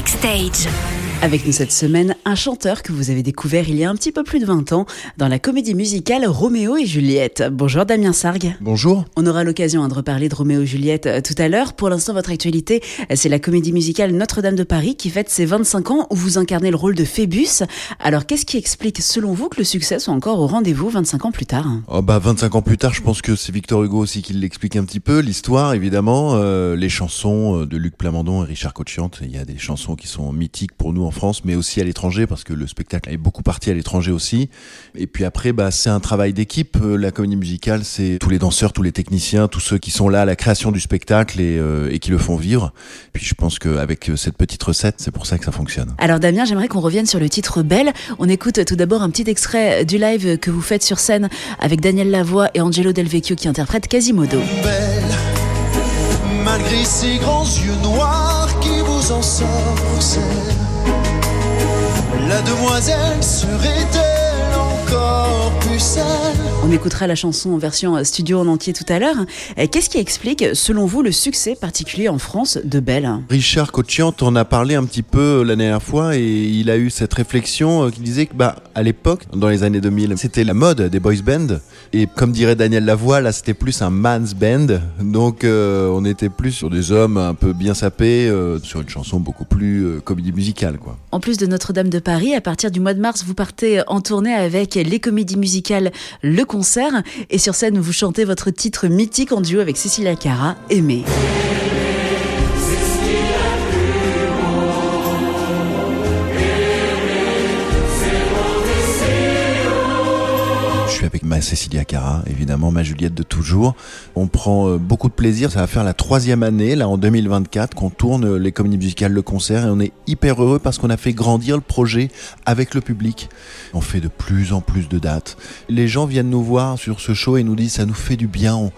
Backstage. Avec nous cette semaine, un chanteur que vous avez découvert il y a un petit peu plus de 20 ans dans la comédie musicale Roméo et Juliette. Bonjour Damien Sargue. Bonjour. On aura l'occasion hein, de reparler de Roméo et Juliette euh, tout à l'heure. Pour l'instant, votre actualité, euh, c'est la comédie musicale Notre-Dame de Paris qui fête ses 25 ans où vous incarnez le rôle de Phébus. Alors, qu'est-ce qui explique, selon vous, que le succès soit encore au rendez-vous 25 ans plus tard oh bah 25 ans plus tard, je pense que c'est Victor Hugo aussi qui l'explique un petit peu. L'histoire, évidemment, euh, les chansons de Luc Plamondon et Richard Cochiante. Il y a des chansons qui sont mythiques pour nous en France, mais aussi à l'étranger parce que le spectacle est beaucoup parti à l'étranger aussi. Et puis après, bah, c'est un travail d'équipe. Euh, la comédie musicale, c'est tous les danseurs, tous les techniciens, tous ceux qui sont là à la création du spectacle et, euh, et qui le font vivre. Puis je pense qu'avec cette petite recette, c'est pour ça que ça fonctionne. Alors Damien, j'aimerais qu'on revienne sur le titre Belle. On écoute tout d'abord un petit extrait du live que vous faites sur scène avec Daniel Lavoie et Angelo Del Vecchio qui interprètent Quasimodo. Belle, malgré ces grands yeux noirs qui vous. La demoiselle serait-elle encore plus On écoutera la chanson en version studio en entier tout à l'heure. Qu'est-ce qui explique, selon vous, le succès particulier en France de Belle? Richard Cochiant en a parlé un petit peu la dernière fois et il a eu cette réflexion euh, qui disait que bah à l'époque, dans les années 2000, c'était la mode des boys band et comme dirait Daniel Lavoie, là c'était plus un man's band. Donc euh, on était plus sur des hommes un peu bien sapés, euh, sur une chanson beaucoup plus euh, comédie musicale quoi. En plus de Notre-Dame de Paris, à partir du mois de mars, vous partez en tournée avec les comédies musicales Le Concert et sur scène vous chantez votre titre mythique en duo avec Cécilia Cara, Aimé. Suis avec ma Cécilia Cara, évidemment, ma Juliette de toujours. On prend euh, beaucoup de plaisir. Ça va faire la troisième année, là, en 2024, qu'on tourne euh, les comédies musicales Le Concert. Et on est hyper heureux parce qu'on a fait grandir le projet avec le public. On fait de plus en plus de dates. Les gens viennent nous voir sur ce show et nous disent ça nous fait du bien.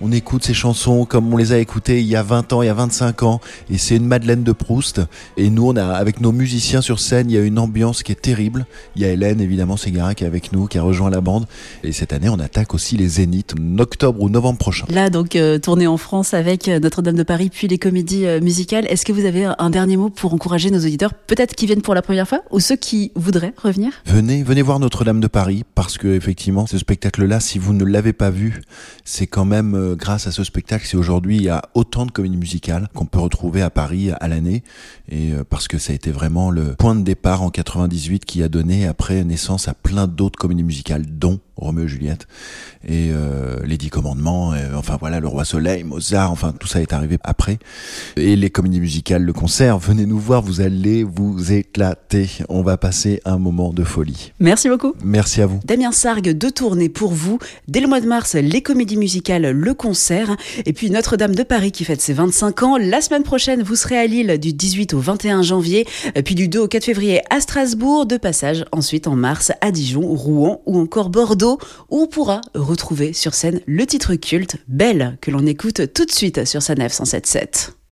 On écoute ces chansons comme on les a écoutées il y a 20 ans, il y a 25 ans, et c'est une Madeleine de Proust. Et nous, on a, avec nos musiciens sur scène, il y a une ambiance qui est terrible. Il y a Hélène, évidemment, Ségara qui est avec nous, qui a rejoint la bande. Et cette année, on attaque aussi les Zéniths, en octobre ou novembre prochain. Là, donc, euh, tournée en France avec euh, Notre-Dame de Paris, puis les comédies euh, musicales. Est-ce que vous avez un dernier mot pour encourager nos auditeurs, peut-être qui viennent pour la première fois, ou ceux qui voudraient revenir? Venez, venez voir Notre-Dame de Paris, parce que effectivement, ce spectacle-là, si vous ne l'avez pas vu, c'est quand même euh, grâce à ce spectacle si aujourd'hui il y a autant de comédies musicales qu'on peut retrouver à Paris à l'année, et euh, parce que ça a été vraiment le point de départ en 98 qui a donné après naissance à plein d'autres comédies musicales, dont Roméo et Juliette et euh, les Dix Commandements, euh, enfin voilà, Le Roi Soleil, Mozart, enfin tout ça est arrivé après. Et les comédies musicales, le concert, venez nous voir, vous allez vous éclater. On va passer un moment de folie. Merci beaucoup. Merci à vous. Damien Sargue, deux tournées pour vous. Dès le mois de mars, les comédies musicales, le concert. Et puis Notre-Dame de Paris qui fête ses 25 ans. La semaine prochaine, vous serez à Lille du 18 au 21 janvier. Puis du 2 au 4 février à Strasbourg. De passage ensuite en mars à Dijon, Rouen ou encore Où on pourra retrouver sur scène le titre culte Belle que l'on écoute tout de suite sur sa nef 177.